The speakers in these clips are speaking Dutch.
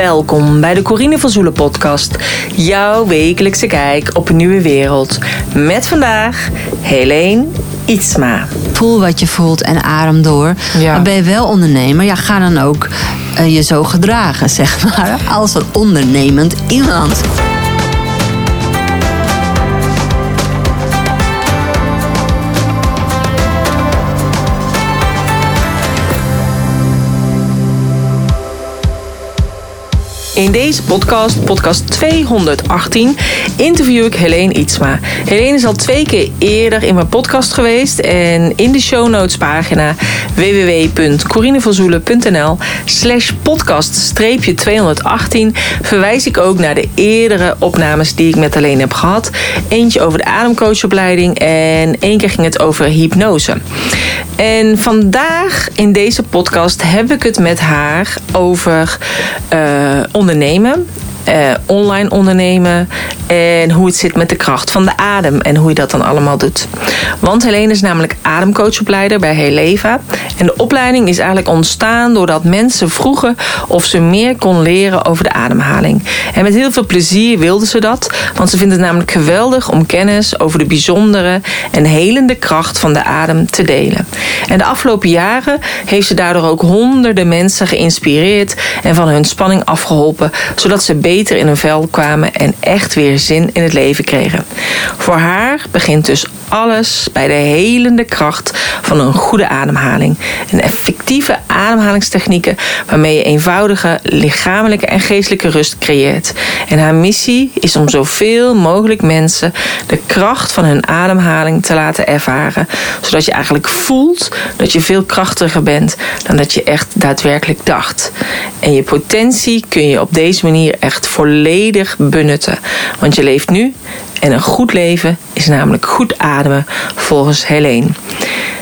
Welkom bij de Corine van Zoelen podcast. Jouw wekelijkse kijk op een nieuwe wereld. Met vandaag Helene Ietsma. Voel wat je voelt en adem door. Ja. Maar ben je wel ondernemer, ja, ga dan ook eh, je zo gedragen, zeg maar. Als een ondernemend iemand. In deze podcast, podcast 218, interview ik Helene Ietsma. Helene is al twee keer eerder in mijn podcast geweest. En in de show notes pagina www.corinevanzoelen.nl slash podcast 218 verwijs ik ook naar de eerdere opnames die ik met Helene heb gehad. Eentje over de ademcoachopleiding en één keer ging het over hypnose. En vandaag in deze podcast heb ik het met haar over ondernemen ondernemen eh, online ondernemen en hoe het zit met de kracht van de adem en hoe je dat dan allemaal doet. Want Helene is namelijk ademcoachopleider bij Heleva. En de opleiding is eigenlijk ontstaan doordat mensen vroegen of ze meer kon leren over de ademhaling. En met heel veel plezier wilden ze dat, want ze vinden het namelijk geweldig om kennis over de bijzondere en helende kracht van de adem te delen. En de afgelopen jaren heeft ze daardoor ook honderden mensen geïnspireerd en van hun spanning afgeholpen, zodat ze beter in hun vel kwamen en echt weer zin in het leven kregen. Voor haar begint dus alles bij de helende kracht van een goede ademhaling. En effectieve ademhalingstechnieken waarmee je eenvoudige lichamelijke en geestelijke rust creëert. En haar missie is om zoveel mogelijk mensen de kracht van hun ademhaling te laten ervaren. Zodat je eigenlijk voelt dat je veel krachtiger bent dan dat je echt daadwerkelijk dacht. En je potentie kun je op deze manier echt volledig benutten. Want je leeft nu en een goed leven is namelijk goed ademen volgens Helene.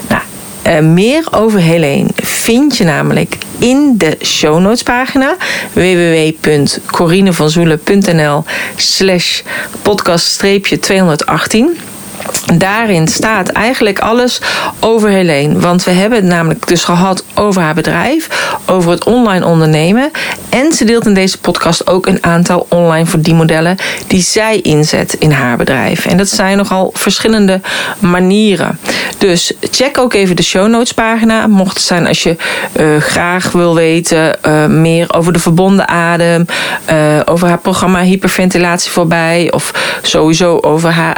Nou, eh, meer over Helene vind je namelijk in de show notes pagina www.corinevanzoelen.nl slash podcast 218 Daarin staat eigenlijk alles over Helene. Want we hebben het namelijk dus gehad over haar bedrijf, over het online ondernemen. En ze deelt in deze podcast ook een aantal online verdienmodellen die zij inzet in haar bedrijf. En dat zijn nogal verschillende manieren. Dus check ook even de show notes pagina. Mocht het zijn als je eh, graag wil weten eh, meer over de verbonden adem, eh, over haar programma hyperventilatie voorbij of sowieso over haar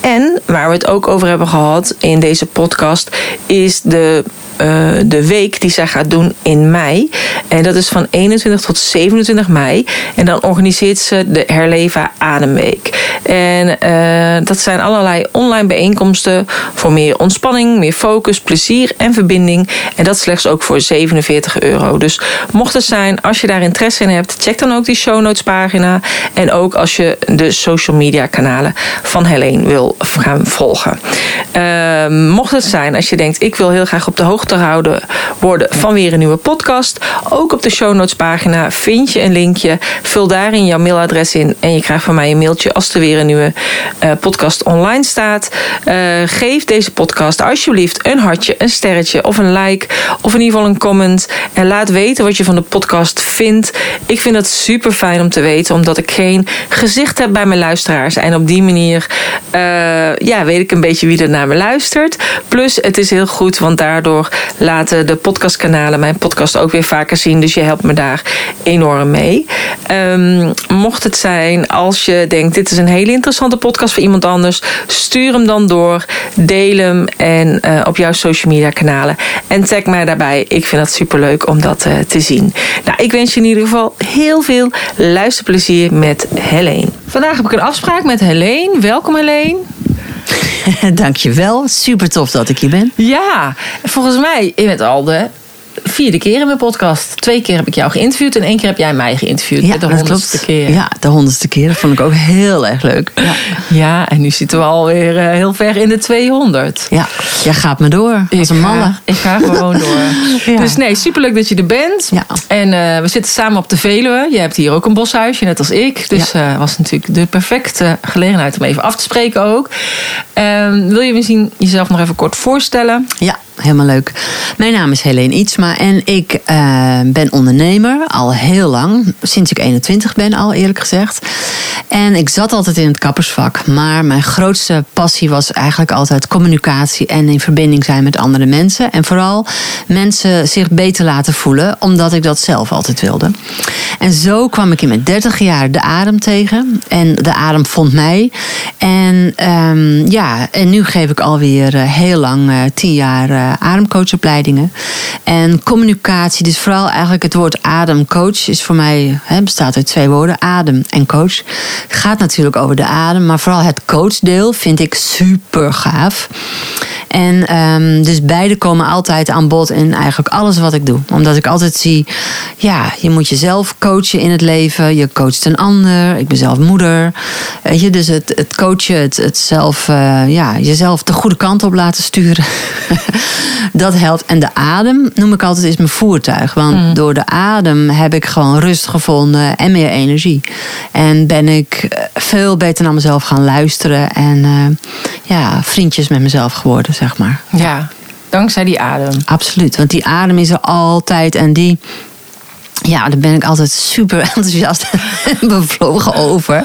En waar we het ook over hebben gehad in deze podcast is de uh, de week die zij gaat doen in mei. En dat is van 21 tot 27 mei. En dan organiseert ze de Herleva Ademweek. En uh, dat zijn allerlei online bijeenkomsten voor meer ontspanning, meer focus, plezier en verbinding. En dat slechts ook voor 47 euro. Dus mocht het zijn, als je daar interesse in hebt, check dan ook die show notes pagina. En ook als je de social media kanalen van Helene wil gaan volgen. Uh, mocht het zijn, als je denkt, ik wil heel graag op de hoogte houden worden van weer een nieuwe podcast. Ook op de show notes pagina vind je een linkje. Vul daarin jouw mailadres in en je krijgt van mij een mailtje als er weer een nieuwe uh, podcast online staat. Uh, geef deze podcast alsjeblieft een hartje, een sterretje of een like of in ieder geval een comment. En laat weten wat je van de podcast vindt. Ik vind het super fijn om te weten, omdat ik geen gezicht heb bij mijn luisteraars. En op die manier uh, ja, weet ik een beetje wie er naar me luistert. Plus, het is heel goed, want daardoor laten de podcastkanalen mijn podcast ook weer vaker zien. Dus je helpt me daar enorm mee. Um, mocht het zijn, als je denkt: dit is een hele interessante podcast voor iemand anders, stuur hem dan door. Deel hem en uh, op jouw social media kanalen. En tag mij daarbij. Ik vind dat super leuk om dat uh, te zien. Nou, ik wens je in ieder geval heel veel luisterplezier met Helene. Vandaag heb ik een afspraak met Helene. Welkom Helene. Dankjewel. Super tof dat ik hier ben. Ja, volgens mij, je bent al de vierde keer in mijn podcast. Twee keer heb ik jou geïnterviewd en één keer heb jij mij geïnterviewd. Ja, de honderdste keer. Ja, de honderdste keer. Dat vond ik ook heel erg leuk. Ja, ja en nu zitten we alweer uh, heel ver in de 200. Ja, jij gaat me door. Als een malle. Ik ga gewoon door. ja. Dus nee, superleuk dat je er bent. Ja. En uh, we zitten samen op de Veluwe. Je hebt hier ook een boshuisje, net als ik. Dus ja. uh, was natuurlijk de perfecte gelegenheid om even af te spreken ook. wil je misschien jezelf nog even kort voorstellen? Ja. Helemaal leuk. Mijn naam is Helene Ietsma en ik eh, ben ondernemer al heel lang. Sinds ik 21 ben al, eerlijk gezegd. En ik zat altijd in het kappersvak. Maar mijn grootste passie was eigenlijk altijd communicatie en in verbinding zijn met andere mensen. En vooral mensen zich beter laten voelen, omdat ik dat zelf altijd wilde. En zo kwam ik in mijn 30 jaar de adem tegen. En de adem vond mij. En ehm, ja, en nu geef ik alweer uh, heel lang, uh, tien jaar, ademcoachopleidingen. En communicatie, dus vooral eigenlijk het woord ademcoach is voor mij, bestaat uit twee woorden, adem en coach. Gaat natuurlijk over de adem, maar vooral het coachdeel vind ik super gaaf. En um, dus beide komen altijd aan bod in eigenlijk alles wat ik doe. Omdat ik altijd zie, ja, je moet jezelf coachen in het leven. Je coacht een ander. Ik ben zelf moeder. Weet je, dus het, het coachen, het, het zelf, uh, ja, jezelf de goede kant op laten sturen. dat helpt. En de adem, noem ik altijd, is mijn voertuig. Want mm. door de adem heb ik gewoon rust gevonden en meer energie. En ben ik veel beter naar mezelf gaan luisteren. En uh, ja, vriendjes met mezelf geworden, zeg maar. Ja, dankzij die adem. Absoluut, want die adem is er altijd en die. Ja, daar ben ik altijd super enthousiast en bevlogen over.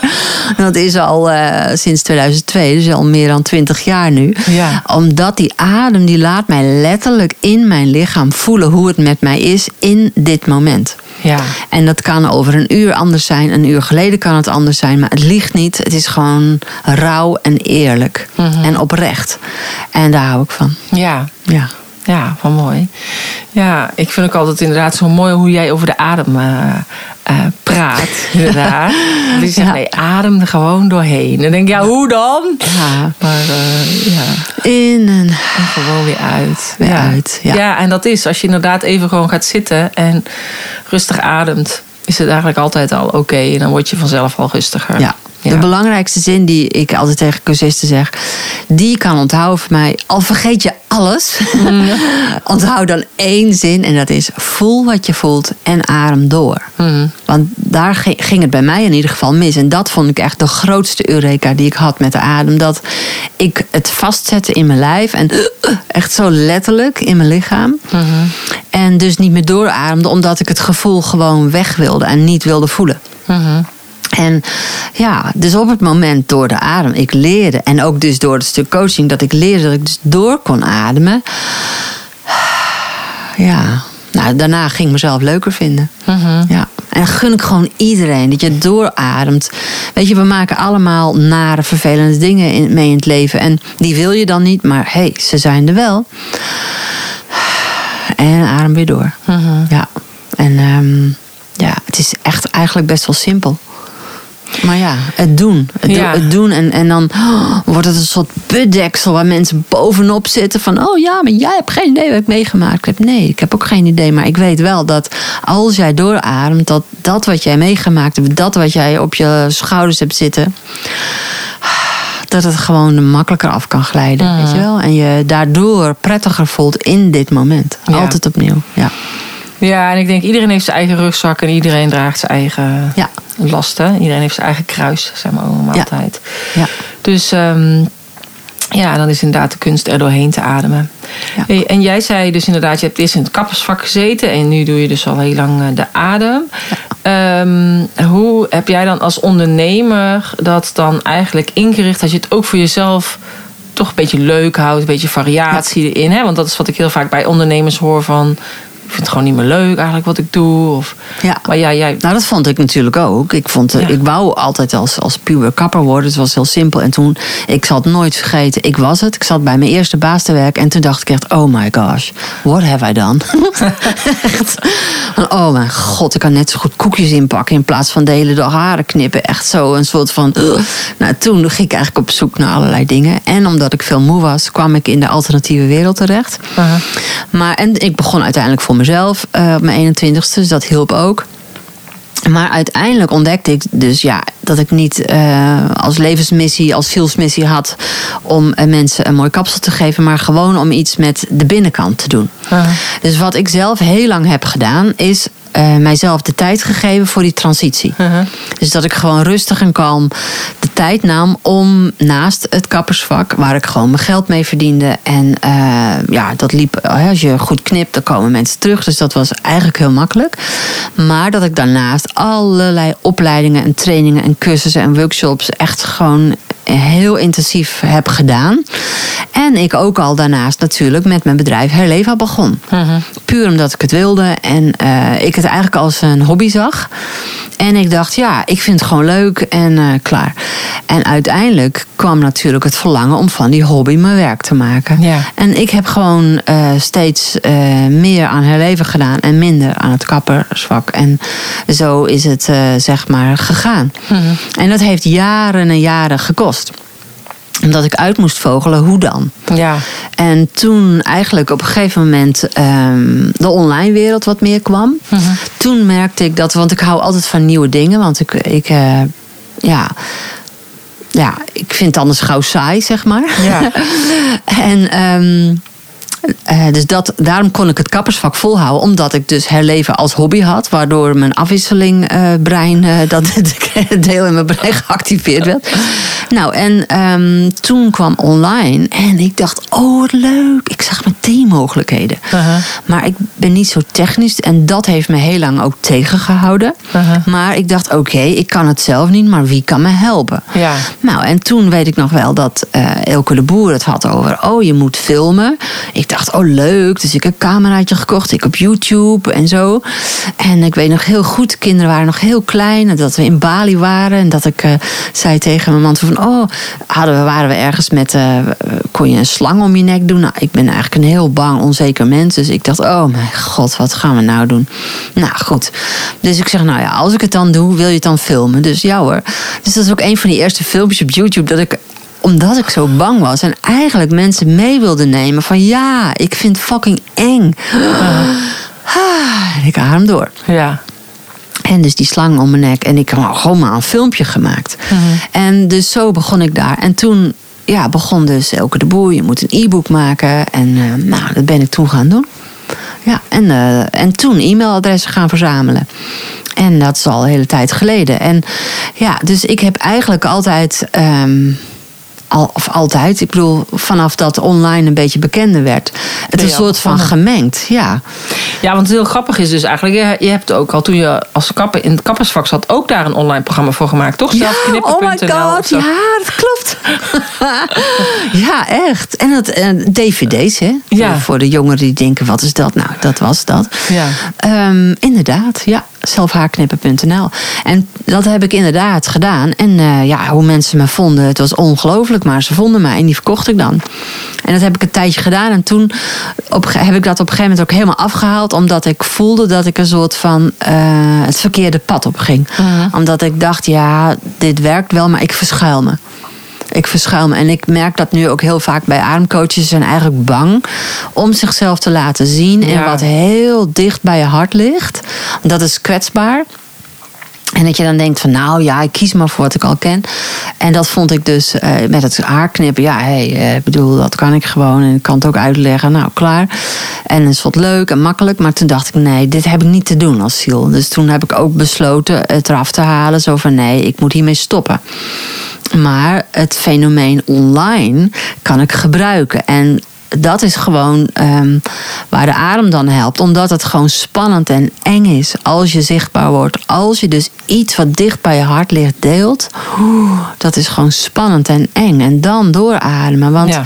Dat is al uh, sinds 2002, dus al meer dan 20 jaar nu. Ja. Omdat die adem, die laat mij letterlijk in mijn lichaam voelen hoe het met mij is in dit moment. Ja. En dat kan over een uur anders zijn. Een uur geleden kan het anders zijn. Maar het ligt niet. Het is gewoon rauw en eerlijk. Mhm. En oprecht. En daar hou ik van. Ja. Ja. Ja, van mooi. Ja, ik vind ook altijd inderdaad zo mooi hoe jij over de adem uh, uh, praat. Inderdaad. zegt, ja. nee, adem er gewoon doorheen. En dan denk ik, ja, hoe dan? Ja. Maar uh, ja. In en... en gewoon weer uit. Weer ja. uit, ja. ja, en dat is, als je inderdaad even gewoon gaat zitten en rustig ademt, is het eigenlijk altijd al oké. Okay, en dan word je vanzelf al rustiger. Ja. Ja. De belangrijkste zin die ik altijd tegen cursisten zeg, die kan onthouden voor mij. Al vergeet je alles, mm. onthoud dan één zin en dat is: voel wat je voelt en adem door. Mm. Want daar ging het bij mij in ieder geval mis. En dat vond ik echt de grootste eureka die ik had met de adem. Dat ik het vastzette in mijn lijf en echt zo letterlijk in mijn lichaam. Mm-hmm. En dus niet meer doorademde, omdat ik het gevoel gewoon weg wilde en niet wilde voelen. Mm-hmm. En ja, dus op het moment door de adem, ik leerde, en ook dus door het stuk coaching, dat ik leerde dat ik dus door kon ademen. Ja, nou, daarna ging ik mezelf leuker vinden. Mm-hmm. Ja. En gun ik gewoon iedereen dat je doorademt. Weet je, we maken allemaal nare, vervelende dingen in, mee in het leven. En die wil je dan niet, maar hé, hey, ze zijn er wel. En adem weer door. Mm-hmm. Ja. En um, ja, het is echt eigenlijk best wel simpel. Maar ja, het doen. Het, Ja. do- het doen. En, en dan oh, wordt het een soort putdeksel waar mensen bovenop zitten. Van, oh ja, maar jij hebt geen idee wat ik meegemaakt heb. Nee, ik heb ook geen idee. Maar ik weet wel dat als jij doorademt, dat dat wat jij meegemaakt hebt, dat wat jij op je schouders hebt zitten, dat het gewoon makkelijker af kan glijden. Weet je wel? En je daardoor prettiger voelt in dit moment. Ja. Altijd opnieuw. Ja. Ja, en ik denk iedereen heeft zijn eigen rugzak en iedereen draagt zijn eigen Ja. lasten. Iedereen heeft zijn eigen kruis, zeg maar allemaal Ja. altijd. Ja. Dus um, ja, dan is inderdaad de kunst er doorheen te ademen. Ja. En jij zei dus inderdaad, je hebt eerst in het kappersvak gezeten en nu doe je dus al heel lang eh, de adem. Um, hoe heb jij dan als ondernemer dat dan eigenlijk ingericht? Dat je het ook voor jezelf toch een beetje leuk houdt, een beetje variatie erin. Hè? Want dat is wat ik heel vaak bij ondernemers hoor van... Ik vind het gewoon niet meer leuk eigenlijk wat ik doe. Of, Ja. Maar ja, jij... Nou, dat vond ik natuurlijk ook. Ik, vond, eh, Ja. ik wou altijd als, als puber kapper worden. Het was heel simpel. En toen, ik zal het nooit vergeten, ik was het. Ik zat bij mijn eerste baas te werken. En toen dacht ik echt, oh my gosh, what have I done? echt. Oh mijn god, ik kan net zo goed koekjes inpakken... in plaats van de hele dag haren knippen. Echt zo een soort van... ugh. Nou, toen ging ik eigenlijk op zoek naar allerlei dingen. En omdat ik veel moe was, kwam ik in de alternatieve wereld terecht. Maar en ik begon uiteindelijk voor mezelf uh, op mijn 21ste, dus dat hielp ook. Maar uiteindelijk ontdekte ik dus ja, dat ik niet uh, als levensmissie, als zielsmissie had om uh, mensen een mooi kapsel te geven, maar gewoon om iets met de binnenkant te doen. Aha. Dus wat ik zelf heel lang heb gedaan, is uh, mijzelf de tijd gegeven voor die transitie. Uh-huh. Dus dat ik gewoon rustig en kalm de tijd nam om naast het kappersvak, waar ik gewoon mijn geld mee verdiende. En uh, ja, dat liep, als je goed knipt, dan komen mensen terug. Dus dat was eigenlijk heel makkelijk. Maar dat ik daarnaast allerlei opleidingen en trainingen en cursussen en workshops echt gewoon heel intensief heb gedaan. En ik ook al daarnaast natuurlijk met mijn bedrijf Herleven begon. Uh Puur omdat ik het wilde en uh, ik het eigenlijk als een hobby zag. En ik dacht, ja, ik vind het gewoon leuk en uh, klaar. En uiteindelijk kwam natuurlijk het verlangen om van die hobby mijn werk te maken. Ja. En ik heb gewoon uh, steeds meer aan herleven gedaan en minder aan het kappersvak. En zo is het zeg maar gegaan. Uh En dat heeft jaren en jaren gekost omdat ik uit moest vogelen, hoe dan? Ja. En toen eigenlijk op een gegeven moment um, de online wereld wat meer kwam. -huh. Toen merkte ik dat, want ik hou altijd van nieuwe dingen. Want ik, ik uh, ja, ja, ik vind het anders gauw saai, zeg maar. Ja. en... Um, uh, dus dat, daarom kon ik het kappersvak volhouden. Omdat ik dus herleven als hobby had. Waardoor mijn afwisseling uh, brein, uh, dat deel in mijn brein geactiveerd werd. Nou, en um, toen kwam online. En ik dacht, oh wat leuk. Ik zag meteen mogelijkheden. Maar ik ben niet zo technisch. En dat heeft me heel lang ook tegengehouden. Maar ik dacht, oké, okay, ik kan het zelf niet. Maar wie kan me helpen? Ja. Nou, en toen weet ik nog wel dat Elke de Boer het had over... Oh, je moet filmen. Ik dacht, oh leuk. Dus ik heb een cameraatje gekocht. Ik op YouTube en zo. En ik weet nog heel goed, de kinderen waren nog heel klein. Dat we in Bali waren. En dat ik uh, zei tegen mijn man van... Oh, hadden we, waren we ergens met... Uh, kon je een slang om je nek doen? Nou, ik ben eigenlijk een heel bang, onzeker mens. Dus ik dacht, oh mijn god, wat gaan we nou doen? Nou, goed. Dus ik zeg, nou ja, als ik het dan doe, wil je het dan filmen? Dus ja hoor. Dus dat is ook een van die eerste filmpjes op YouTube... dat ik omdat ik zo bang was en eigenlijk mensen mee wilde nemen van ja, ik vind het fucking eng. Uh. Ah, ik adem door. Ja. En dus die slang om mijn nek. En ik heb gewoon maar een filmpje gemaakt. Uh-huh. En dus zo begon ik daar. En toen ja, begon dus Elke de Boer, je moet een e-book maken. En uh, nou, dat ben ik toen gaan doen. Ja, en, uh, en toen e-mailadressen gaan verzamelen. En dat is al een hele tijd geleden. En ja, dus ik heb eigenlijk altijd. Um, al, of altijd. Ik bedoel, vanaf dat online een beetje bekender werd. Het is een soort van gemengd, ja. Ja, want het heel grappig is dus eigenlijk... Je, hebt ook al toen je als kapper in het kappersvak zat... ook daar een online programma voor gemaakt, toch? Ja, oh my god, ja, dat klopt. ja, echt. En dat uh, dvd's, hè? Ja. Voor de jongeren die denken, wat is dat? Nou, dat was dat. Ja. Um, inderdaad, ja zelfhaarknippen.nl. En dat heb ik inderdaad gedaan. En uh, ja, hoe mensen me vonden, het was ongelooflijk. Maar ze vonden mij en die verkocht ik dan. En dat heb ik een tijdje gedaan. En toen op, heb ik dat op een gegeven moment ook helemaal afgehaald. Omdat ik voelde dat ik een soort van uh, het verkeerde pad op ging. Uh-huh. Omdat ik dacht, ja, dit werkt wel, maar ik verschuil me ik verschuil me. En ik merk dat nu ook heel vaak bij ademcoaches. Ze zijn eigenlijk bang om zichzelf te laten zien. Ja. En wat heel dicht bij je hart ligt. Dat is kwetsbaar. En dat je dan denkt van nou ja, ik kies maar voor wat ik al ken. En dat vond ik dus uh, met het haarknippen. Ja, hey, uh, bedoel, dat kan ik gewoon. En ik kan het ook uitleggen. Nou, klaar. En het is wat leuk en makkelijk. Maar toen dacht ik, nee, dit heb ik niet te doen als ziel. Dus toen heb ik ook besloten het eraf te halen. Zo van nee, ik moet hiermee stoppen. Maar het fenomeen online kan ik gebruiken. En dat is gewoon um, waar de adem dan helpt. Omdat het gewoon spannend en eng is als je zichtbaar wordt. Als je dus iets wat dicht bij je hart ligt deelt. Oeh, dat is gewoon spannend en eng. En dan doorademen. Want ja.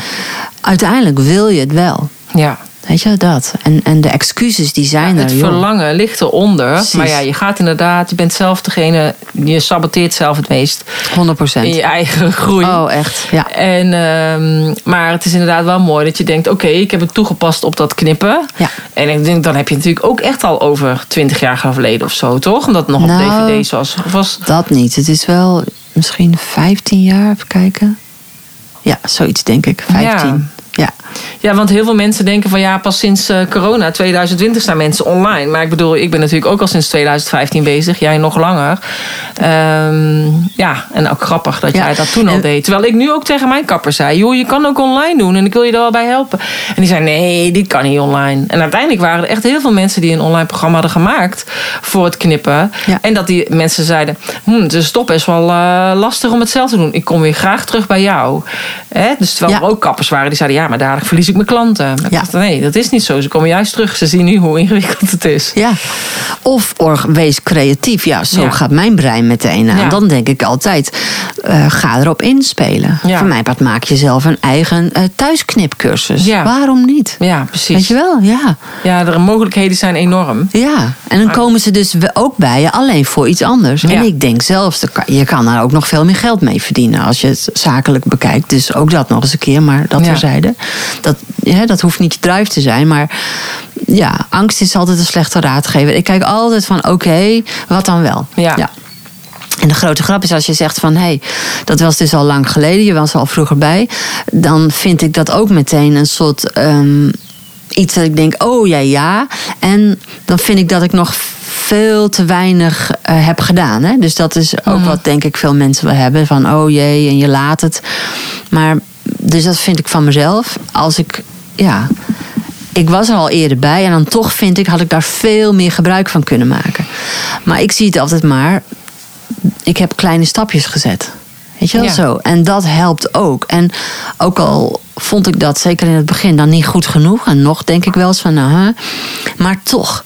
uiteindelijk wil je het wel. Ja. Weet je dat? En, en de excuses die zijn ja, er. Het verlangen ligt eronder. Precies. Maar ja, je gaat inderdaad, je bent zelf degene, je saboteert zelf het meest 100% in je eigen groei. Oh, echt. Ja. En, um, maar het is inderdaad wel mooi dat je denkt: oké, okay, ik heb het toegepast op dat knippen. Ja. En ik denk, dan heb je het natuurlijk ook echt al over 20 jaar geleden of zo, toch? Omdat het nog nou, op dvd's was. was. Dat niet. Het is wel misschien 15 jaar, even kijken. Ja, zoiets denk ik. 15. Ja. Ja. Ja, want heel veel mensen denken van ja, pas sinds uh, corona 2020 staan mensen online. Maar ik bedoel, ik ben natuurlijk ook al sinds 2015 bezig. Jij nog langer. Um, ja, en ook grappig dat ja. jij dat toen al deed. Terwijl ik nu ook tegen mijn kapper zei: joh, je kan ook online doen en ik wil je er wel bij helpen. En die zei: nee, dit kan niet online. En uiteindelijk waren er echt heel veel mensen die een online programma hadden gemaakt voor het knippen. Ja. En dat die mensen zeiden: hm, het is toch best wel uh, lastig om het zelf te doen. Ik kom weer graag terug bij jou. Hè? Dus terwijl er ook kappers waren die zeiden: ja, maar daar verlies ik mijn klanten. Maar Ja. dacht, nee, dat is niet zo. Ze komen juist terug. Ze zien nu hoe ingewikkeld het is. Ja. Of or, wees creatief. Ja, zo Ja. gaat mijn brein meteen aan. Ja. Dan denk ik altijd, eh, ga erop inspelen. Voor mij part maak je zelf een eigen eh, thuisknipcursus. Ja. Waarom niet? Ja, precies. Weet je wel? Ja. Ja, de mogelijkheden zijn enorm. Ja, en dan komen ze dus ook bij je alleen voor iets anders. En ik denk zelfs, je kan daar ook nog veel meer geld mee verdienen als je het zakelijk bekijkt. Dus ook dat nog eens een keer, maar dat terzijde. Dat, ja, dat hoeft niet je drive te zijn, maar ja, angst is altijd een slechte raadgever. Ik kijk altijd van, oké, wat dan wel? Ja. En de grote grap is als je zegt van hé, hey, dat was dus al lang geleden, je was al vroeger bij, dan vind ik dat ook meteen een soort ehm, iets dat ik denk, oh ja, ja. En dan vind ik dat ik nog veel te weinig eh, heb gedaan. Hè? Dus dat is ook wat denk ik veel mensen wel hebben van oh jee, en je laat het. Maar dus dat vind ik van mezelf. Als ik, ja, ik was er al eerder bij en dan toch vind ik, had ik daar veel meer gebruik van kunnen maken. Maar ik zie het altijd maar, ik heb kleine stapjes gezet. Weet je wel Ja. zo? En dat helpt ook. En ook al vond ik dat zeker in het begin dan niet goed genoeg. En nog denk ik wel eens van, nou, hè. maar toch,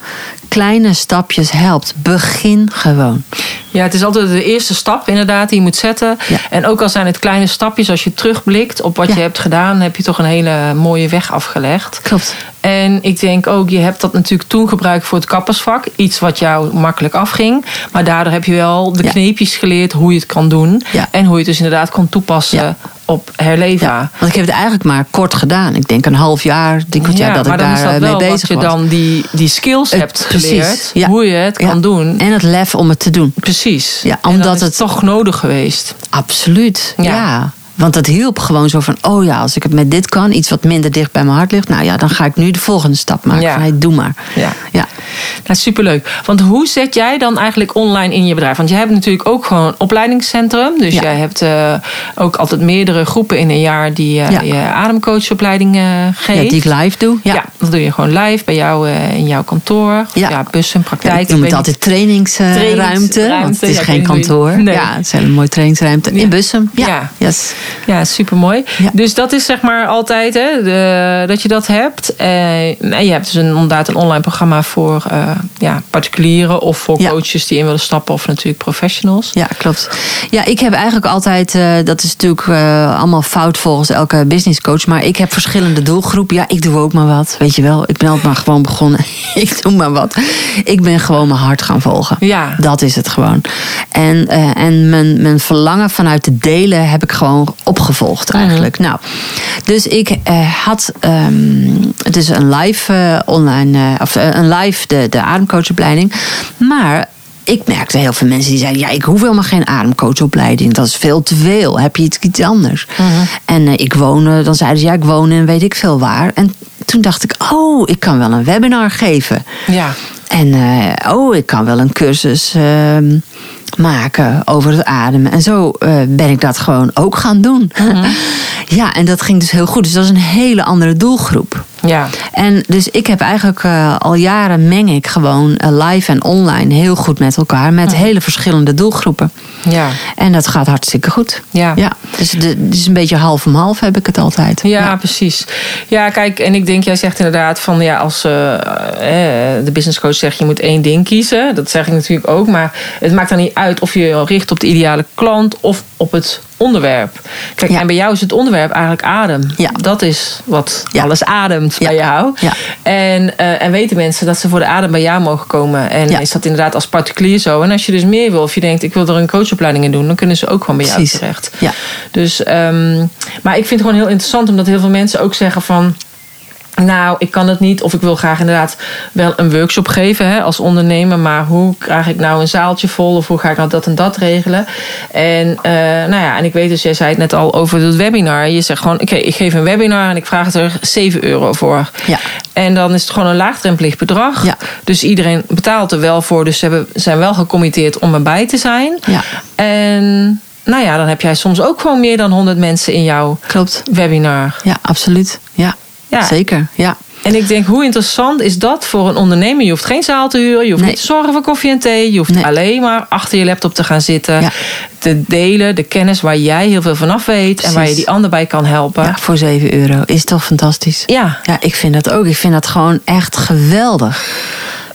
kleine stapjes helpt. Begin gewoon. Ja, het is altijd de eerste stap inderdaad die je moet zetten. Ja. En ook al zijn het kleine stapjes, als je terugblikt op wat Ja. je hebt gedaan, heb je toch een hele mooie weg afgelegd. Klopt. En ik denk ook, je hebt dat natuurlijk toen gebruikt voor het kappersvak. Iets wat jou makkelijk afging. Maar daardoor heb je wel de Ja. kneepjes geleerd hoe je het kan doen. En hoe je het dus inderdaad kan toepassen Ja. Op Herleva. Ja, want ik heb het eigenlijk maar kort gedaan. Ik denk een half jaar, kwart jaar dat ik daar is dat eh, mee bezig wat je was. dan die, die skills Het- hebt geleerd. Hoe je het kan doen. En het lef om het te doen. Precies. Ja, omdat is het- toch nodig geweest. Absoluut, Ja. Want dat hielp gewoon zo van, oh ja, als ik het met dit kan, iets wat minder dicht bij mijn hart ligt, nou ja, dan ga ik nu de volgende stap maken. Ja. Van, hey, doe maar. Ja. Ja. Superleuk. Want hoe zet jij dan eigenlijk online in je bedrijf? Want jij hebt natuurlijk ook gewoon een opleidingscentrum. Dus Ja. jij hebt eh, ook altijd meerdere groepen in een jaar die eh, Ja. je ademcoachopleiding eh, geeft. ja, die ik live doe. Ja. Ja. dat doe je gewoon live bij jou in jouw kantoor. Ja. bussen, praktijk. Ik noem het altijd trainingsruimte. Want het is geen je- kantoor. Nee. Ja, het is een hele mooie trainingsruimte. In Bussum. Ja. Ja. Yes. Ja, supermooi. Dus dat is zeg maar altijd hè, de, dat je dat hebt. En je hebt dus een, inderdaad een online programma voor ja, particulieren of voor Ja. coaches die in willen stappen of natuurlijk professionals. Ja, klopt. Ja, ik heb eigenlijk altijd, eh, dat is natuurlijk eh, allemaal fout volgens elke businesscoach, maar ik heb verschillende doelgroepen. Ja, ik doe ook maar wat, weet je wel. Ik ben altijd maar gewoon begonnen. ik doe maar wat. Ik ben gewoon mijn hart gaan volgen. Ja. Dat is het gewoon. En, eh, en mijn, mijn verlangen vanuit het delen heb ik gewoon opgevolgd eigenlijk. Nou, dus ik had ehm, dus een live online, of een live de, de ademcoachopleiding. Maar ik merkte heel veel mensen die zeiden: Ja, ik hoef helemaal geen ademcoachopleiding. Dat is veel te veel. Heb je iets, anders? En eh, ik woon, dan zeiden ze: Ja, ik woon in weet ik veel waar. En toen dacht ik: Oh, ik kan wel een webinar geven. Ja. En eh, oh, ik kan wel een cursus ehm, maken over het ademen. En zo eh, ben ik dat gewoon ook gaan doen. ja, en dat ging dus heel goed. Dus dat is een hele andere doelgroep. Ja. En dus ik heb eigenlijk eh, al jaren meng ik gewoon eh, live en online heel goed met elkaar. Met hele verschillende doelgroepen. Ja. En dat gaat hartstikke goed. Ja. ja dus de, dus een beetje half om half heb ik het altijd. Ja, precies. Ja, kijk, en ik denk, jij zegt inderdaad van ja, als eh, de business coach zegt je moet één ding kiezen. Dat zeg ik natuurlijk ook. Maar het maakt dan niet uit of je je richt op de ideale klant of op het onderwerp. Kijk, Ja. en bij jou is het onderwerp eigenlijk adem. Ja. Dat is wat Ja. alles ademt bij jou. Ja. En, eh, en weten mensen dat ze voor de adem bij jou mogen komen. En is dat inderdaad als particulier zo. En als je dus meer wil, of je denkt ik wil er een coachopleiding in doen, dan kunnen ze ook gewoon bij jou Precies. terecht. Ja. Dus, ehm, maar ik vind het gewoon heel interessant omdat heel veel mensen ook zeggen van. Nou, ik kan het niet. Of ik wil graag inderdaad wel een workshop geven hè, als ondernemer. Maar hoe krijg ik nou een zaaltje vol? Of hoe ga ik nou dat en dat regelen? En, eh, nou ja, en ik weet dus, jij zei het net al over het webinar. Je zegt gewoon, oké, ik geef een webinar en ik vraag er 7 euro voor. Ja. En dan is het gewoon een laagdrempelig bedrag. Ja. Dus iedereen betaalt er wel voor. Dus ze hebben, zijn wel gecommitteerd om erbij te zijn. Ja. En nou ja, dan heb jij soms ook gewoon meer dan 100 mensen in jouw Klopt. webinar. Ja, absoluut. Ja, Ja. zeker. Ja. En ik denk, hoe interessant is dat voor een ondernemer? Je hoeft geen zaal te huren, je hoeft Nee. niet te zorgen voor koffie en thee. Je hoeft Nee. alleen maar achter je laptop te gaan zitten. Ja. Te delen, de kennis waar jij heel veel vanaf weet. En waar je die ander bij kan helpen. ja, voor 7 euro. Is toch fantastisch? Ja. Ja, ik vind dat ook. Ik vind dat gewoon echt geweldig.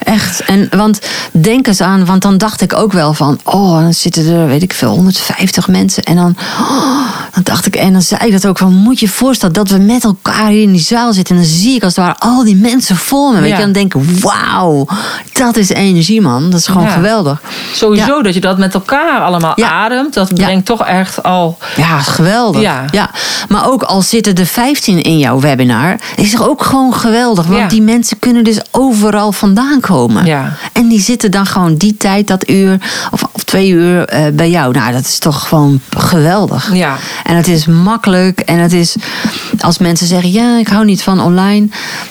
Echt. En, want denk eens aan, want dan dacht ik ook wel van, oh, dan zitten er, weet ik veel, 150 mensen. En dan, oh, dan dacht ik, en dan zei ik dat ook van, moet je je voorstellen dat we met elkaar hier in die zaal zitten. En dan zie ik als het ware al die mensen voor me. Weet Ja. je, dan denk ik, wauw, dat is energie, man. Dat is gewoon Ja. geweldig. Sowieso dat je dat met elkaar allemaal ademt. Dat brengt toch echt al... Ja, geweldig. Ja. Maar ook al zitten er 15 in jouw webinar, is er ook gewoon geweldig. Want die mensen kunnen dus overal vandaan komen. Ja. En die zitten dan gewoon die tijd, dat uur of, of twee uur eh, bij jou. Nou, dat is toch gewoon geweldig. Ja. En het is makkelijk. En het is, als mensen zeggen, ja, ik hou niet van online,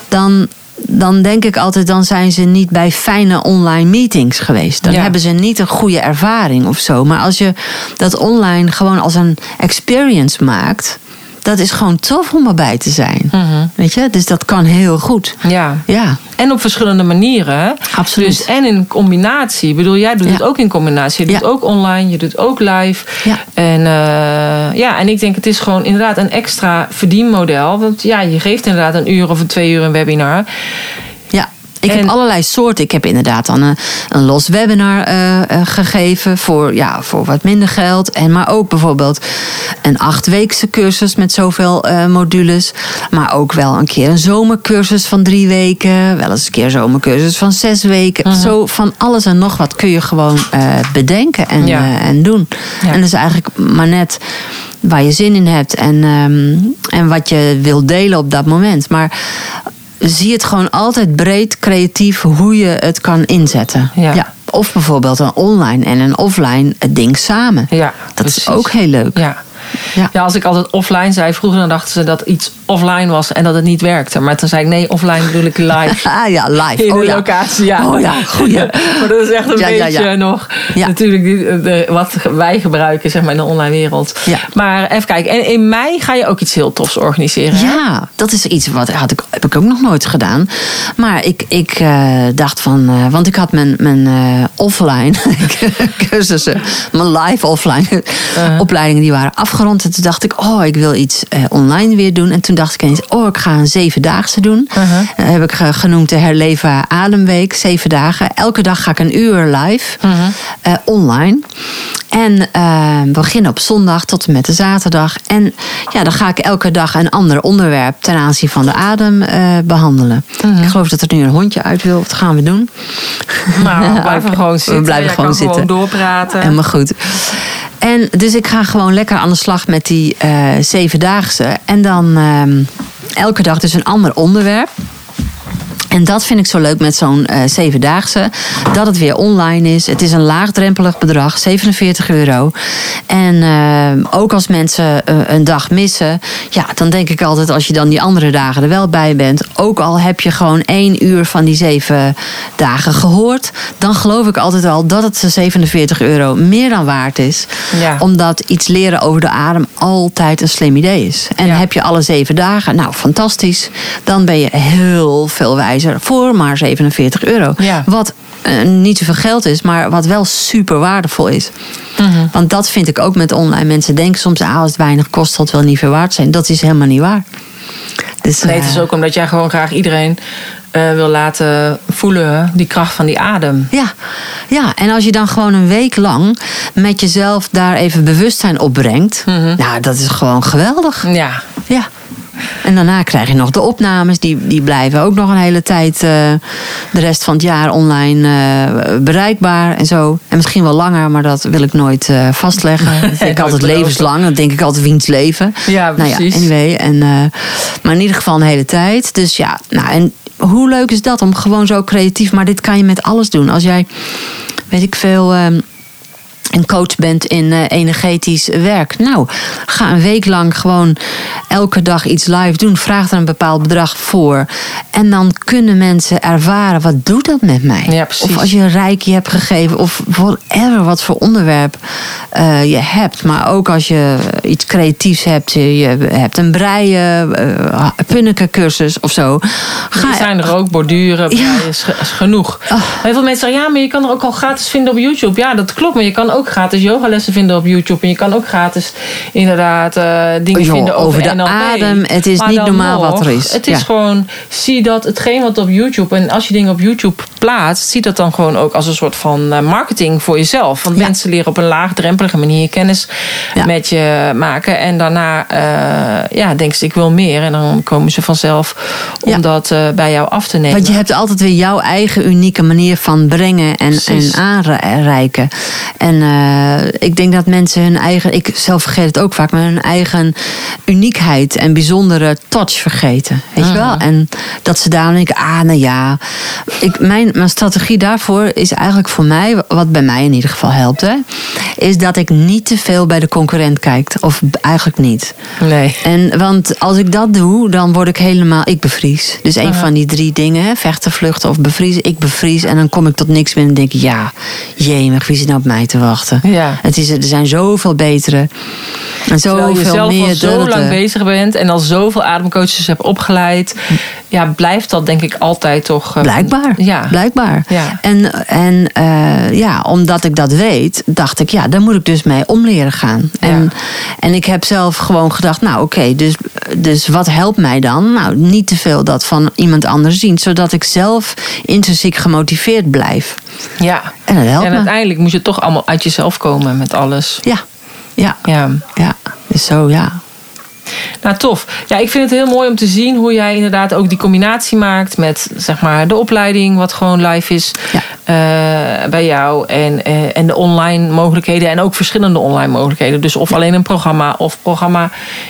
dan. Dan denk ik altijd, dan zijn ze niet bij fijne online meetings geweest. Dan Ja. hebben ze niet een goede ervaring of zo. Maar als je dat online gewoon als een experience maakt, dat is gewoon tof om erbij te zijn. Mhm. Weet je? Dus dat kan heel goed. Ja. Ja, En op verschillende manieren. Absoluut. Dus en in combinatie. Ik bedoel, jij doet Ja. het ook in combinatie. Je doet Ja. ook online, je doet ook live. Ja. En, eh, ja, en ik denk het is gewoon inderdaad een extra verdienmodel. Want ja, je geeft inderdaad een uur of een twee uur een webinar. Ik En- heb allerlei soorten. Ik heb inderdaad dan een, een los webinar eh, eh, gegeven voor, ja, voor wat minder geld. En, maar ook bijvoorbeeld een achtweekse cursus met zoveel eh, modules. Maar ook wel een keer een zomercursus van drie weken. Wel eens een keer een zomercursus van zes weken. Mhm. Zo van alles en nog wat kun je gewoon bedenken en, Ja. en doen. Ja. En dat is eigenlijk maar net waar je zin in hebt en, ehm, en wat je wil delen op dat moment. Maar zie het gewoon altijd breed, creatief, hoe je het kan inzetten. Ja. Of bijvoorbeeld een online en een offline ding samen. Ja, Dat is ook heel leuk. Ja. Ja. Ja, als ik altijd offline zei, vroeger dan dachten ze dat iets offline was en dat het niet werkte. Maar toen zei ik nee, offline bedoel ik live. Ah ja, live. In oh, de ja. locatie, ja. Oh ja, goeie. maar dat is echt een Ja, beetje nog natuurlijk de, wat wij gebruiken zeg maar, in de online wereld. Ja. Maar even kijken, en in mei ga je ook iets heel tofs organiseren. hè? Ja, dat is iets wat had ik, heb ik ook nog nooit gedaan. Maar ik, ik eh, dacht van, eh, want ik had mijn, mijn eh, offline cursussen, mijn live offline Uh-huh. opleidingen, die waren afgerond. En toen dacht ik, oh, ik wil iets eh, online weer doen. En toen dacht ik ineens, oh, ik ga een zevendaagse doen. Uh-huh. Dat heb ik ge- genoemd de Herleven Ademweek, zeven dagen. Elke dag ga ik een uur live, Uh-huh. eh, online. En eh, we beginnen op zondag tot en met de zaterdag. En ja, dan ga ik elke dag een ander onderwerp ten aanzien van de adem eh, behandelen. Mhm. Ik geloof dat er nu een hondje uit wil. Wat gaan we doen? Maar we blijven gewoon zitten. We blijven gewoon zitten. gewoon doorpraten. Helemaal goed. En dus ik ga gewoon lekker aan de slag met die eh zevendaagse. En dan ehm, elke dag dus een ander onderwerp. En dat vind ik zo leuk met zo'n eh zevendaagse. Dat het weer online is. Het is een laagdrempelig bedrag, 47 euro. En eh, ook als mensen eh, een dag missen. Ja, dan denk ik altijd als je dan die andere dagen er wel bij bent. Ook al heb je gewoon één uur van die zeven dagen gehoord. Dan geloof ik altijd al dat het 47 euro meer dan waard is. Ja. Omdat iets leren over de adem altijd een slim idee is. En Ja. heb je alle zeven dagen, nou fantastisch. Dan ben je heel veel wijzer voor maar 47 euro. Ja. Wat eh, niet zoveel geld is, maar wat wel super waardevol is. Mhm. Want dat vind ik ook met online. Mensen denken soms, ah, als het weinig kost, zal het wel niet veel waard zijn. Dat is helemaal niet waar. Dus, Nee, het is eh, ook omdat jij gewoon graag iedereen eh, wil laten voelen die kracht van die adem. Ja, ja, en als je dan gewoon een week lang met jezelf daar even bewustzijn op brengt. Mhm. Nou, dat is gewoon geweldig. Ja. En daarna krijg je nog de opnames. Die, die blijven ook nog een hele tijd, eh, de rest van het jaar online eh, bereikbaar en zo. En misschien wel langer, maar dat wil ik nooit eh, vastleggen. Dat ik altijd levenslang. Dat denk ik altijd wiens leven. Ja, precies. Nou ja, anyway. En, maar in ieder geval een hele tijd. Dus ja, nou en hoe leuk is dat om gewoon zo creatief. Maar dit kan je met alles doen. Als jij, weet ik veel. ehm, een coach bent in eh, energetisch werk. Nou, ga een week lang gewoon elke dag iets live doen. Vraag er een bepaald bedrag voor. En dan kunnen mensen ervaren, wat doet dat met mij? Ja. Of als je een rijkje hebt gegeven, of whatever, wat voor onderwerp eh, je hebt. Maar ook als je iets creatiefs hebt, je, hebt een breien, uh, punnekencursus of zo. Ga, Er zijn er ook, borduren, breien, is, ge- is genoeg. Heel veel mensen zeggen, ja, maar je kan er ook al gratis vinden op YouTube. Ja, dat klopt, maar je kan ook gratis yogalessen vinden op YouTube. En je kan ook gratis inderdaad eh, dingen vinden over, over de NLP. adem. Het is Maar niet normaal nog, wat er is. Het is gewoon, zie dat hetgeen wat op YouTube... en als je dingen op YouTube plaatst... zie dat dan gewoon ook als een soort van eh, marketing voor jezelf. Want Ja. mensen leren op een laagdrempelige manier kennis Ja. met je maken. En daarna eh, ja, denken ze, ik wil meer. En dan komen ze vanzelf om dat bij jou af te nemen. Want je hebt altijd weer jouw eigen unieke manier van brengen en, Precies. en aanreiken. En eh, ik denk dat mensen hun eigen, ik zelf vergeet het ook vaak, maar hun eigen uniekheid en bijzondere touch vergeten. Weet je wel? Mhm. En dat ze daarom denken, ah, nou ja. Ik, mijn, mijn strategie daarvoor is eigenlijk voor mij, wat bij mij in ieder geval helpt, hè, is dat ik niet te veel bij de concurrent kijk. Of eigenlijk niet. Nee. En want als ik dat doe, dan word ik helemaal. Ik bevries. Dus een Aha. van die drie dingen: hè, vechten, vluchten of bevriezen. Ik bevries en dan kom ik tot niks meer en denk ik: ja, jemig, wie zit nou op mij te wachten? Ja. Het is, er zijn zoveel betere. En je zoveel zelf meer. al zo lang bezig bent en al zoveel ademcoaches hebt opgeleid, ja, blijft dat denk ik altijd toch. eh, Blijkbaar. Ja. Blijkbaar. Ja. En, en eh, ja, omdat ik dat weet, dacht ik, ja, daar moet ik dus mee om leren gaan. En, en ik heb zelf gewoon gedacht, nou oké, dus, dus wat helpt mij dan? Nou, niet te veel dat van iemand anders zien, zodat ik zelf intrinsiek gemotiveerd blijf. Ja. En dat helpt En me. uiteindelijk moet je toch allemaal uit jezelf komen met alles. Ja, ja, Ja. ja. Dus zo, ja. Nou, tof. Ja, ik vind het heel mooi om te zien hoe jij inderdaad ook die combinatie maakt met zeg maar de opleiding, wat gewoon live is Ja. eh, bij jou. En, eh, en de online mogelijkheden en ook verschillende online mogelijkheden. Dus of alleen een programma of programma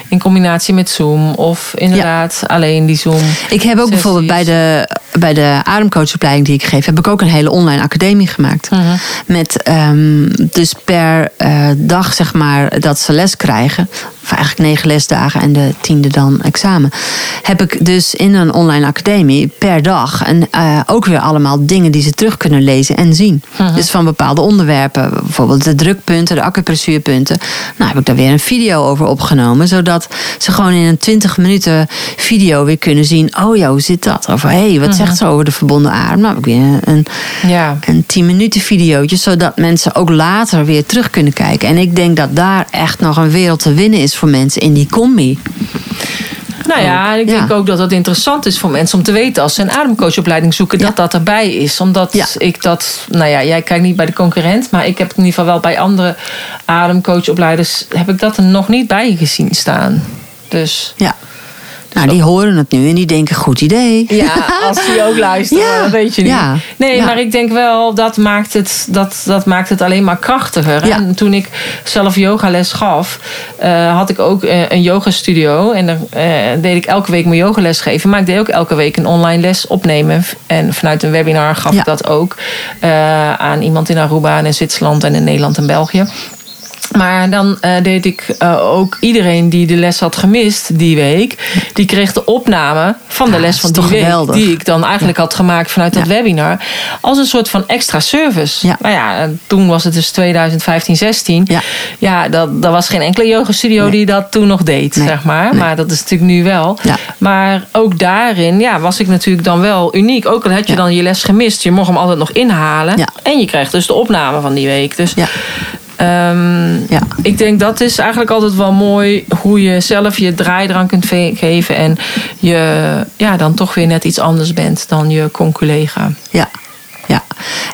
in combinatie met Zoom. Of inderdaad alleen die Zoom. Ik heb ook bijvoorbeeld bij de, bij de ademcoachopleiding die ik geef, heb ik ook een hele online academie gemaakt. Mhm. Met ehm, dus per eh, dag, zeg maar, dat ze les krijgen. Of eigenlijk negen lesdagen en de tiende dan examen. Heb ik dus in een online academie per dag. En eh, ook weer allemaal dingen die ze terug kunnen lezen en zien. Dus van bepaalde onderwerpen. Bijvoorbeeld de drukpunten, de acupressuurpunten. Nou heb ik daar weer een video over opgenomen. Zodat ze gewoon in een 20 minuten video weer kunnen zien. Oh ja, hoe zit dat? Of hé, hey, wat zegt ze over de verbonden adem? Nou heb ik weer een, Ja. een 10 minuten videootje, zodat mensen ook later weer terug kunnen kijken. En ik denk dat daar echt nog een wereld te winnen is voor mensen in die combi. Nou ja, en ik Ja. denk ook dat het interessant is voor mensen om te weten als ze een ademcoachopleiding zoeken, dat dat erbij is. Omdat Ja. ik dat, nou ja, jij kijkt niet bij de concurrent, maar ik heb in ieder geval wel bij andere ademcoachopleiders, heb ik dat er nog niet bij gezien staan. Dus Ja. Nou, die horen het nu en die denken, goed idee. ja, als die ook luisteren, Ja. dat weet je niet. Ja. Nee, Ja. maar ik denk wel, dat maakt het, dat, dat maakt het alleen maar krachtiger. En toen ik zelf yogales gaf, eh, had ik ook eh, een yogastudio. En dan eh, deed ik elke week mijn yogales geven. Maar ik deed ook elke week een online les opnemen. En vanuit een webinar gaf ik dat ook aan iemand in Aruba en in Zwitserland en in Nederland en België. Maar dan eh, deed ik eh, ook iedereen die de les had gemist die week, die kreeg de opname van de Ja, les van die week. geweldig. Die ik dan eigenlijk had gemaakt vanuit dat Ja. webinar. Als een soort van extra service. Ja. Maar ja, en toen was het dus 2015, 16. Ja. Ja, dat, dat was geen enkele yoga studio Nee. die dat toen nog deed, Nee. zeg maar. Nee. Maar dat is natuurlijk nu wel. Ja. Maar ook daarin ja, was ik natuurlijk dan wel uniek. Ook al had je dan je les gemist, je mocht hem altijd nog inhalen. Ja. En je krijgt dus de opname van die week. Dus Ehm, Ja. Ik denk dat is eigenlijk altijd wel mooi hoe je zelf je draaidrang kunt ve- geven. En je ja, dan toch weer net iets anders bent dan je con-collega. Ja. Ja.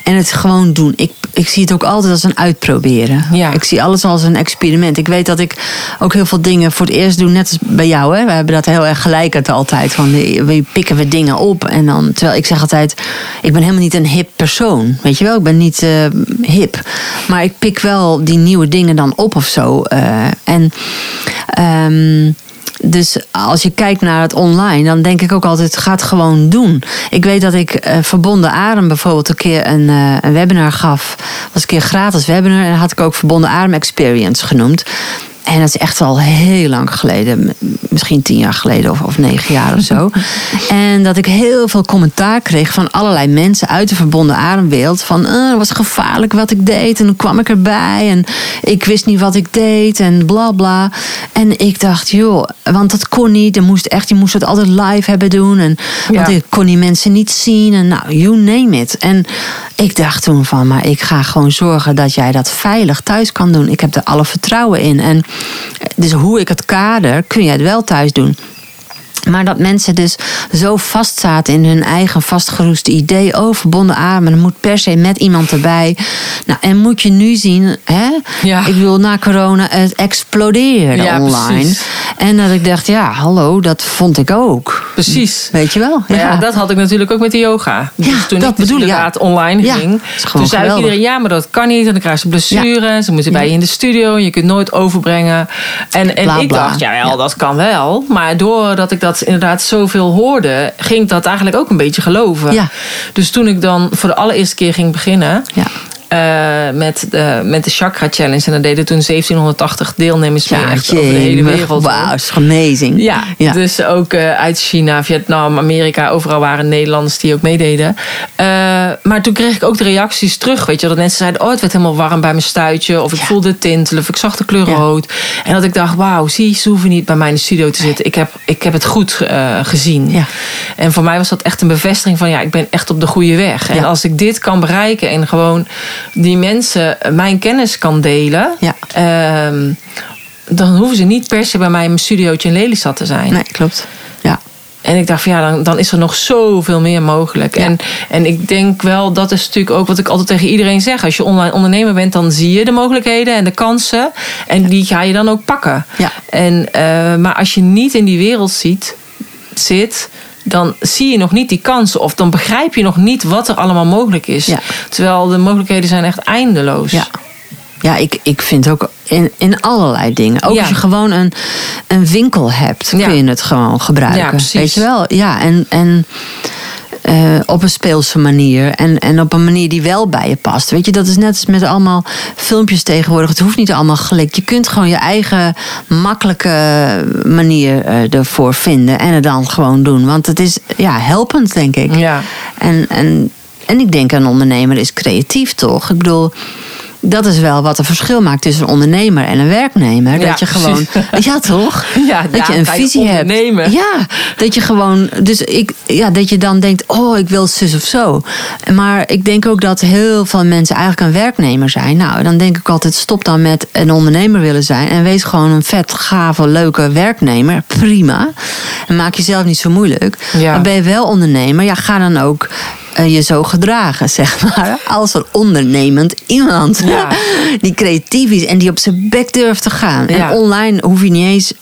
En het gewoon doen. Ik, ik zie het ook altijd als een uitproberen. Ja. Ik zie alles als een experiment. Ik weet dat ik ook heel veel dingen voor het eerst doe, net als bij jou. Hè? We hebben dat heel erg gelijk het altijd. Van, eh, we pikken we dingen op. En dan, terwijl ik zeg altijd, ik ben helemaal niet een hip persoon. Weet je wel, ik ben niet eh, hip. Maar ik pik wel die nieuwe dingen dan op of zo. eh, en... ehm, dus als je kijkt naar het online, dan denk ik ook altijd: ga het gewoon doen. Ik weet dat ik eh, Verbonden Adem bijvoorbeeld een keer een, eh, een webinar gaf. was een keer gratis webinar. En dat had ik ook Verbonden Adem Experience genoemd. En dat is echt al heel lang geleden. Misschien tien jaar geleden of, of negen jaar of zo. En dat ik heel veel commentaar kreeg van allerlei mensen uit de verbonden ademwereld. Van, eh, het was gevaarlijk wat ik deed. En dan kwam ik erbij. En ik wist niet wat ik deed. En bla bla. En ik dacht, joh, want dat kon niet. Je moest, echt, je moest het altijd live hebben doen. En, Want Ja. ik kon die mensen niet zien. En nou, you name it. En ik dacht toen van, maar ik ga gewoon zorgen dat jij dat veilig thuis kan doen. Ik heb er alle vertrouwen in. En dus hoe ik het kader, kun jij het wel thuis doen. Maar dat mensen dus zo vastzaten in hun eigen vastgeroeste idee. Oh, verbonden dan moet per se met iemand erbij. Nou, en moet je nu zien, hè? Ja. Ik bedoel, na corona, het explodeerde Ja, online. precies. En dat ik dacht, ja, hallo, dat vond ik ook. Precies. Weet je wel? Ja. dat had ik natuurlijk ook met de yoga. Ja, dus toen dat ik dus bedoel ik, ja. inderdaad online ging. toen zei geweldig. iedereen, ja, maar dat kan niet. En dan krijg je blessure. Ze moeten bij je in de studio. Je kunt nooit overbrengen. En, en Bla, ik dacht, ja, wel, Ja. dat kan wel. Maar doordat ik dat inderdaad zoveel hoorde... ging ik dat eigenlijk ook een beetje geloven. Ja. Dus toen ik dan voor de allereerste keer ging beginnen... Ja. Eh, met, de, met de Chakra Challenge. En daar deden toen 1780 deelnemers mee. Ja, Echt over de hele wereld. Wauw, is amazing. Ja, ja. dus ook eh, uit China, Vietnam, Amerika, overal waren Nederlanders die ook meededen. Eh, maar toen kreeg ik ook de reacties terug, weet je, dat mensen zeiden: Oh, het werd helemaal warm bij mijn stuitje, of ik Ja. voelde tintelen, of ik zag de kleur rood. En dat ik dacht: Wauw, zie, ze hoeven niet bij mij in de studio te zitten. Ik heb, ik heb het goed gezien. Ja. En voor mij was dat echt een bevestiging van: Ja, ik ben echt op de goede weg. En als ik dit kan bereiken en gewoon die mensen mijn kennis kan delen. Ja. ehm, dan hoeven ze niet per se bij mij in mijn studiootje in Lelystad te zijn. Nee, klopt. Ja. En ik dacht van ja, dan, dan is er nog zoveel meer mogelijk. Ja. En, en ik denk wel, dat is natuurlijk ook wat ik altijd tegen iedereen zeg. Als je online ondernemer bent, dan zie je de mogelijkheden en de kansen. En die ga je dan ook pakken. Ja. En, eh, maar als je niet in die wereld ziet, zit, dan zie je nog niet die kansen. Of dan begrijp je nog niet wat er allemaal mogelijk is. Ja. Terwijl de mogelijkheden zijn echt eindeloos. Ja. Ja, ik, ik vind ook in, in allerlei dingen. Ook Ja. als je gewoon een, een winkel hebt, kun je het gewoon gebruiken. Ja, precies. Weet je wel? Ja, en, en eh, op een speelse manier. En, en op een manier die wel bij je past. Weet je, dat is net als met allemaal filmpjes tegenwoordig. Het hoeft niet allemaal gelikt. Je kunt gewoon je eigen makkelijke manier eh, ervoor vinden. En het dan gewoon doen. Want het is ja, helpend, denk ik. Ja. En, en, en ik denk een ondernemer is creatief, toch? Ik bedoel, dat is wel wat een verschil maakt tussen een ondernemer en een werknemer. Ja, dat je gewoon, precies. ja toch? Ja, dat je een ga je visie hebt. Ja, dat je gewoon, dus ik, ja, dat je dan denkt, oh, ik wil zus of zo. Maar ik denk ook dat heel veel mensen eigenlijk een werknemer zijn. Nou, dan denk ik altijd, stop dan met een ondernemer willen zijn en wees gewoon een vet, gave, leuke werknemer. Prima. En maak jezelf niet zo moeilijk. Maar ben je wel ondernemer, ja, ga dan ook je zo gedragen, zeg maar. Als een ondernemend iemand. Ja. Die creatief is en die op zijn bek durft te gaan. Ja. En online hoef je niet eens...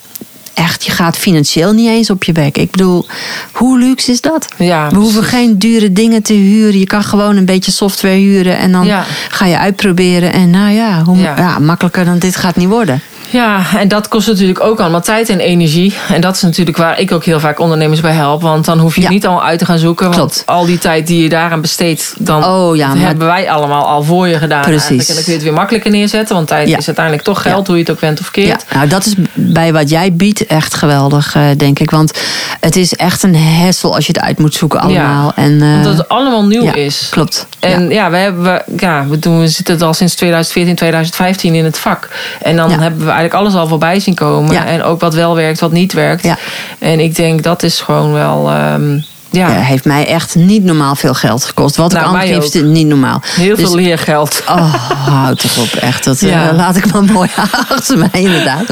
Echt, je gaat financieel niet eens op je bek. Ik bedoel, hoe luxe is dat? Ja, We hoeven geen dure dingen te huren. Je kan gewoon een beetje software huren. En dan Ja. ga je uitproberen. En nou ja, hoe, Ja. ja, makkelijker dan dit gaat niet worden. Ja, en dat kost natuurlijk ook allemaal tijd en energie. En dat is natuurlijk waar ik ook heel vaak ondernemers bij help. Want dan hoef je Ja. niet allemaal uit te gaan zoeken. Want Klopt. al die tijd die je daaraan besteedt, dan Oh ja, maar- hebben wij allemaal al voor je gedaan. Precies. eigenlijk. En dan kun je het weer makkelijker neerzetten. Want tijd Ja. is uiteindelijk toch geld, hoe je het ook bent of Ja, keert. nou dat is bij wat jij biedt echt geweldig, eh, denk ik. Want het is echt een hessel als je het uit moet zoeken allemaal. En, eh, Omdat het allemaal nieuw is. Klopt. En ja. we, hebben, we- ja we, doen, we zitten al sinds 2014, 2015 in het vak. En dan hebben we eigenlijk alles al voorbij zien komen. Ja. En ook wat wel werkt, wat niet werkt. Ja. En ik denk dat is gewoon wel... ehm, ja, Ja, heeft mij echt niet normaal veel geld gekost. Wat Nou, ik anders liefst niet normaal. heel Dus- veel leergeld. Oh, houd toch op, echt. Dat eh, laat ik maar mooi achter mij, inderdaad.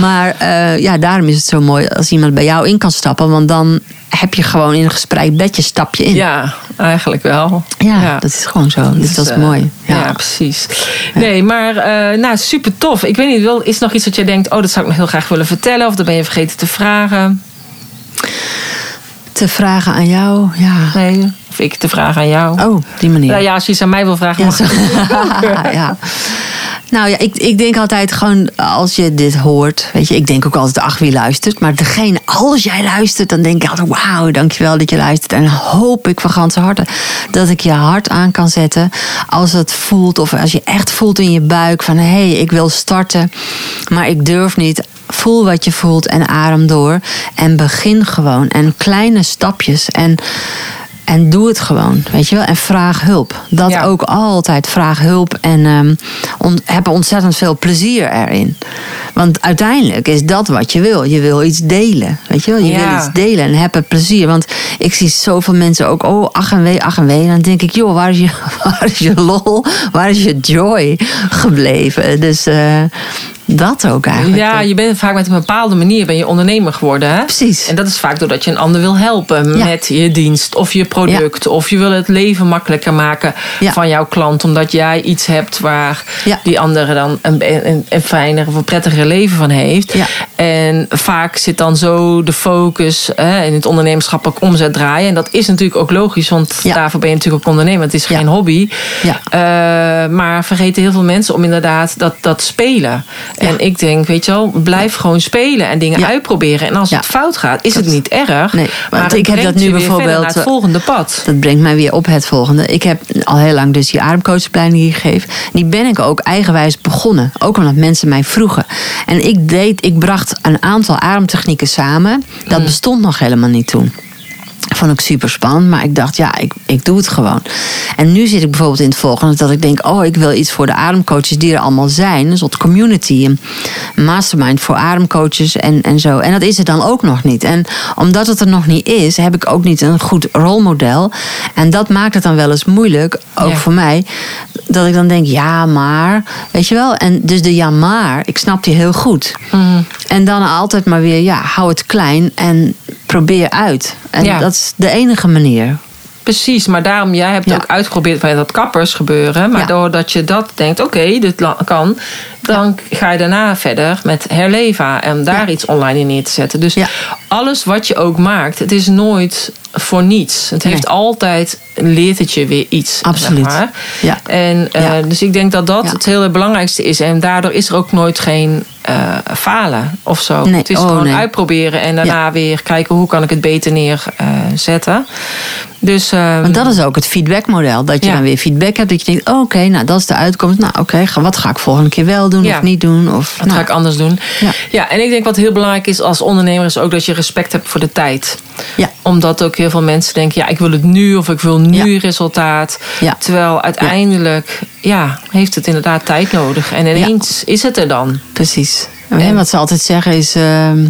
Maar eh, ja, daarom is het zo mooi als iemand bij jou in kan stappen. Want dan heb je gewoon in een gesprek bedje stap je in. Ja, eigenlijk wel. Ja, dat is gewoon zo. Dus, dat is eh, mooi. Ja, Ja, precies. Nee, maar eh, nou, super tof. Ik weet niet, is er nog iets dat jij denkt... oh, dat zou ik nog heel graag willen vertellen... of dat ben je vergeten te vragen? Te vragen aan jou, ja. Nee, of ik te vragen aan jou? Oh, die manier. Nou ja, als je iets aan mij wil vragen... Ja, mag ja. Nou ja, ik, ik denk altijd gewoon als je dit hoort. Weet je, ik denk ook altijd, ach wie luistert. Maar degene, als jij luistert, dan denk ik altijd, wauw, dankjewel dat je luistert. En hoop ik van ganse harte dat ik je hart aan kan zetten. Als het voelt, of als je echt voelt in je buik van hé, hey, ik wil starten, maar ik durf niet. Voel wat je voelt en adem door. En begin gewoon. En kleine stapjes. En en doe het gewoon, weet je wel. En vraag hulp. Dat Ja. ook altijd. Vraag hulp en on, heb ontzettend veel plezier erin. Want uiteindelijk is dat wat je wil. Je wil iets delen, weet je wel. Je Ja. wil iets delen en heb er plezier. Want ik zie zoveel mensen ook, oh, ach en wee, ach en wee. En dan denk ik, joh, waar is je, waar is je lol? Waar is je joy gebleven? Dus eh, dat ook eigenlijk. Ja, je bent vaak met een bepaalde manier ben je ondernemer geworden. Hè? Precies. En dat is vaak doordat je een ander wil helpen Ja. met je dienst of je product. Of je wil het leven makkelijker maken Ja. van jouw klant. Omdat jij iets hebt waar Ja. die andere dan een, een, een fijner of een prettiger leven van heeft. En vaak zit dan zo de focus hè, in het ondernemerschap ook omzet draaien. En dat is natuurlijk ook logisch, want daarvoor ben je natuurlijk ook ondernemer. Het is geen hobby. Ja. Eh, maar vergeten heel veel mensen om inderdaad dat, dat spelen. En ik denk, weet je wel, blijf gewoon spelen en dingen uitproberen. En als het fout gaat, is het niet erg. Nee, maar ik heb dat nu bijvoorbeeld, naar het eh, volgende pad. Dat brengt mij weer op het volgende. Ik heb al heel lang dus die ademcoachopleiding geef. Die ben ik ook eigenwijs begonnen. Ook omdat mensen mij vroegen. En ik deed, ik bracht een aantal ademtechnieken samen. Dat Mm. bestond nog helemaal niet toen. Vond ik super spannend, maar ik dacht, ja, ik, ik doe het gewoon. En nu zit ik bijvoorbeeld in het volgende dat ik denk, oh, ik wil iets voor de ademcoaches die er allemaal zijn. Een soort community, een mastermind voor ademcoaches en, en zo. En dat is er dan ook nog niet. En omdat het er nog niet is, heb ik ook niet een goed rolmodel. En dat maakt het dan wel eens moeilijk, ook Ja. voor mij, dat ik dan denk, ja, maar, weet je wel. En dus de ja, maar, ik snap die heel goed. Mhm. En dan altijd maar weer, ja, hou het klein en probeer uit. En Ja. dat is de enige manier. Precies, maar daarom, jij hebt Ja. ook uitgeprobeerd bij dat kappers gebeuren. Maar Ja. doordat je dat denkt, oké, dit kan. Dan ga je daarna verder met Herleva. En daar iets online in neer te zetten. Dus alles wat je ook maakt, het is nooit voor niets. Het heeft altijd, leert het je weer iets. zeg Absoluut. maar. Ja. En uh, Ja. dus ik denk dat dat Ja. het hele belangrijkste is. En daardoor is er ook nooit geen uh, falen of zo. Nee. Het is Oh, gewoon nee. uitproberen en daarna weer kijken hoe kan ik het beter neerzetten. dus, uh, Want dat is ook het feedbackmodel. Dat je dan weer feedback hebt. Dat je denkt, oh, oké, nou dat is de uitkomst. Nou oké, wat ga ik volgende keer wel doen of niet doen? Of, Wat nou, ga ik anders doen? Ja. ja, en ik denk wat heel belangrijk is als ondernemer is ook dat je respect hebt voor de tijd. Ja. Omdat ook heel veel mensen denken, ja, ik wil het nu of ik wil nu Ja. resultaat. Ja. Terwijl uiteindelijk, ja. heeft het inderdaad tijd nodig. En ineens is het er dan. Precies. En En- wat ze altijd zeggen is... ehm,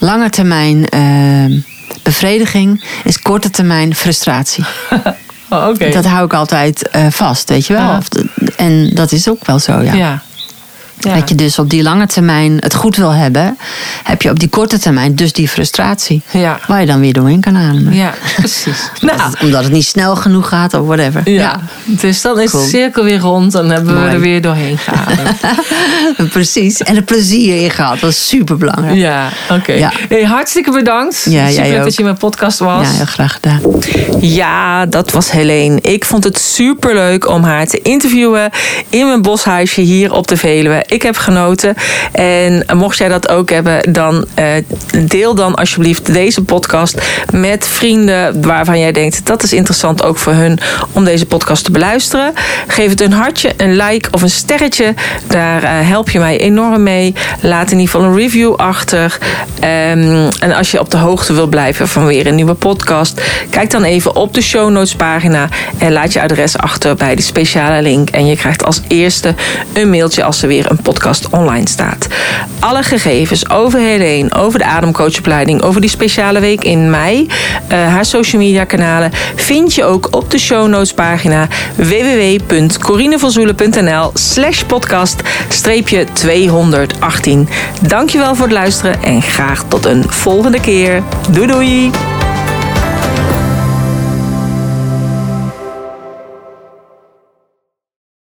lange termijn ehm, bevrediging is korte termijn frustratie. Oh. Dat hou ik altijd eh, vast, weet je wel. De- En dat is ook wel zo, ja. Ja. Dat je dus op die lange termijn het goed wil hebben, heb je op die korte termijn dus die frustratie. Ja. Waar je dan weer doorheen kan ademen. Ja, precies. Omdat Nou, het- Omdat het niet snel genoeg gaat of whatever. ja. Dus dan is Cool. de cirkel weer rond en hebben we er weer doorheen gegaan. Precies. En er plezier in gehad. Dat is super belangrijk. ja, oké. Ja. Hey, hartstikke bedankt. Ja, Super dat je in mijn podcast was. Ja, heel graag gedaan. Ja, dat was Helene. Ik vond het super leuk om haar te interviewen in mijn boshuisje hier op de Veluwe. Ik heb genoten. En mocht jij dat ook hebben, dan eh, deel dan alsjeblieft deze podcast met vrienden waarvan jij denkt dat is interessant ook voor hun om deze podcast te beluisteren. Geef het een hartje, een like of een sterretje. Daar eh, help je mij enorm mee. Laat in ieder geval een review achter. Ehm, en als je op de hoogte wil blijven van weer een nieuwe podcast, kijk dan even op de show notes pagina en laat je adres achter bij de speciale link. En je krijgt als eerste een mailtje als er weer een podcast online staat. Alle gegevens over Helene, over de ademcoachopleiding, over die speciale week in mei, uh, haar social media kanalen, vind je ook op de show notes pagina www.corinevanzoelen.nl slash podcast 218. Dankjewel voor het luisteren en graag tot een volgende keer. Doei doei!